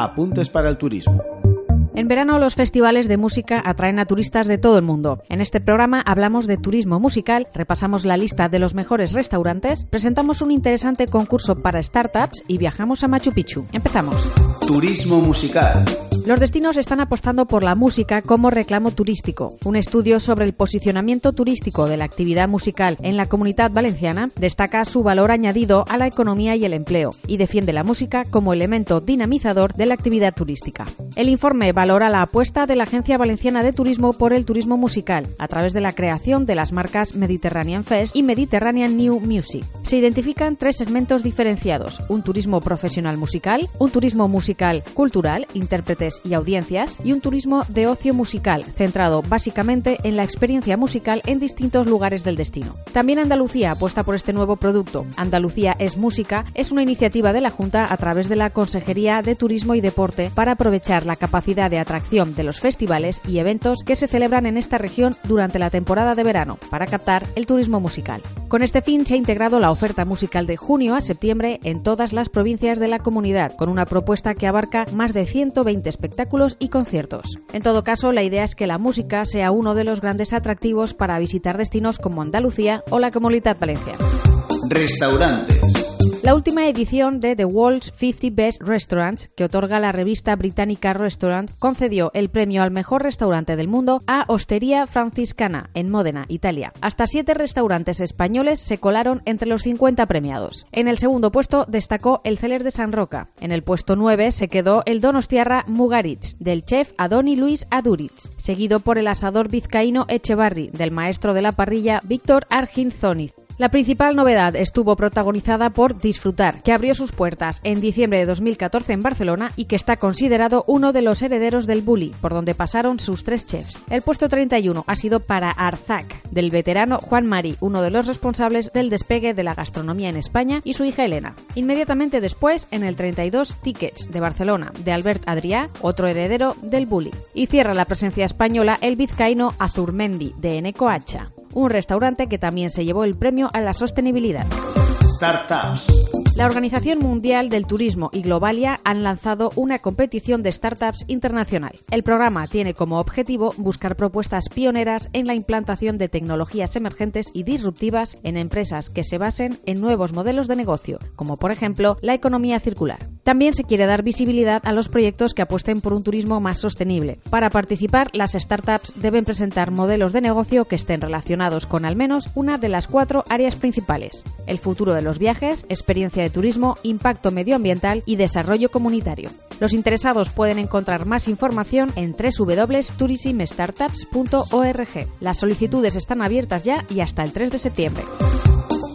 Apuntes para el turismo. En verano los festivales de música atraen a turistas de todo el mundo. En este programa hablamos de turismo musical, repasamos la lista de los mejores restaurantes, presentamos un interesante concurso para startups y viajamos a Machu Picchu. Empezamos. Turismo musical. Los destinos están apostando por la música como reclamo turístico. Un estudio sobre el posicionamiento turístico de la actividad musical en la comunidad valenciana destaca su valor añadido a la economía y el empleo y defiende la música como elemento dinamizador de la actividad turística. El informe valora la apuesta de la Agencia Valenciana de Turismo por el turismo musical a través de la creación de las marcas Mediterranean Fest y Mediterranean New Music. Se identifican tres segmentos diferenciados: un turismo profesional musical, un turismo musical cultural, y audiencias, y un turismo de ocio musical, centrado básicamente en la experiencia musical en distintos lugares del destino. También Andalucía apuesta por este nuevo producto. Andalucía es música es una iniciativa de la Junta a través de la Consejería de Turismo y Deporte para aprovechar la capacidad de atracción de los festivales y eventos que se celebran en esta región durante la temporada de verano, para captar el turismo musical. Con este fin se ha integrado la oferta musical de junio a septiembre en todas las provincias de la comunidad, con una propuesta que abarca más de 120 espectáculos y conciertos. En todo caso, la idea es que la música sea uno de los grandes atractivos para visitar destinos como Andalucía o la Comunidad Valenciana. Restaurantes. La última edición de The World's 50 Best Restaurants, que otorga la revista británica Restaurant, concedió el premio al mejor restaurante del mundo a Hostería Franciscana, en Módena, Italia. Hasta siete restaurantes españoles se colaron entre los 50 premiados. En el segundo puesto destacó el Celer de San Roca. En el puesto 9 se quedó el Donostiarra Mugaritz, del chef Adoni Luis Aduritz, seguido por el asador vizcaíno Echevarri, del maestro de la parrilla Víctor Arginzoniz. La principal novedad estuvo protagonizada por Disfrutar, que abrió sus puertas en diciembre de 2014 en Barcelona y que está considerado uno de los herederos del Bully, por donde pasaron sus tres chefs. El puesto 31 ha sido para Arzac, del veterano Juan Mari, uno de los responsables del despegue de la gastronomía en España, y su hija Elena. Inmediatamente después, en el 32, Tickets, de Barcelona, de Albert Adrià, otro heredero del Bully. Y cierra la presencia española el vizcaíno Azurmendi, de Eneco Hacha un restaurante que también se llevó el premio a la sostenibilidad. Startups. La Organización Mundial del Turismo y Globalia han lanzado una competición de startups internacional. El programa tiene como objetivo buscar propuestas pioneras en la implantación de tecnologías emergentes y disruptivas en empresas que se basen en nuevos modelos de negocio, como por ejemplo la economía circular. También se quiere dar visibilidad a los proyectos que apuesten por un turismo más sostenible. Para participar, las startups deben presentar modelos de negocio que estén relacionados con al menos una de las cuatro áreas principales: el futuro de los viajes, experiencia de turismo, impacto medioambiental y desarrollo comunitario. Los interesados pueden encontrar más información en www.tourismstartups.org. Las solicitudes están abiertas ya y hasta el 3 de septiembre.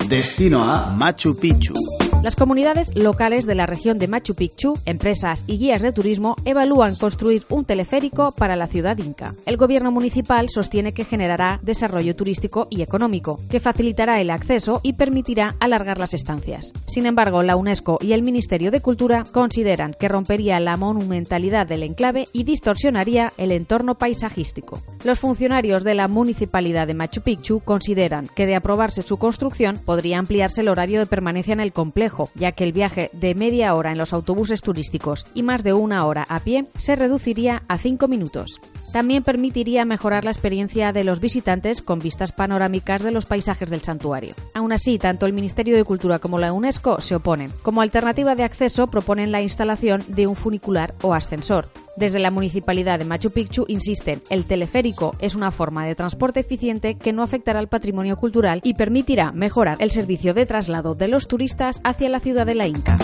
Destino a Machu Picchu. Las comunidades locales de la región de Machu Picchu, empresas y guías de turismo evalúan construir un teleférico para la ciudad inca. El gobierno municipal sostiene que generará desarrollo turístico y económico, que facilitará el acceso y permitirá alargar las estancias. Sin embargo, la UNESCO y el Ministerio de Cultura consideran que rompería la monumentalidad del enclave y distorsionaría el entorno paisajístico. Los funcionarios de la municipalidad de Machu Picchu consideran que de aprobarse su construcción podría ampliarse el horario de permanencia en el complejo ya que el viaje de media hora en los autobuses turísticos y más de una hora a pie se reduciría a cinco minutos. También permitiría mejorar la experiencia de los visitantes con vistas panorámicas de los paisajes del santuario. Aún así, tanto el Ministerio de Cultura como la UNESCO se oponen. Como alternativa de acceso proponen la instalación de un funicular o ascensor. Desde la Municipalidad de Machu Picchu insisten, el teleférico es una forma de transporte eficiente que no afectará al patrimonio cultural y permitirá mejorar el servicio de traslado de los turistas hacia la ciudad de la Inca.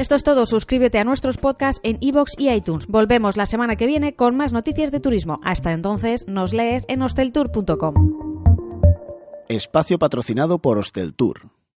Esto es todo, suscríbete a nuestros podcasts en iVoox y iTunes. Volvemos la semana que viene con más noticias de turismo. Hasta entonces, nos lees en hosteltour.com. Espacio patrocinado por Hosteltour.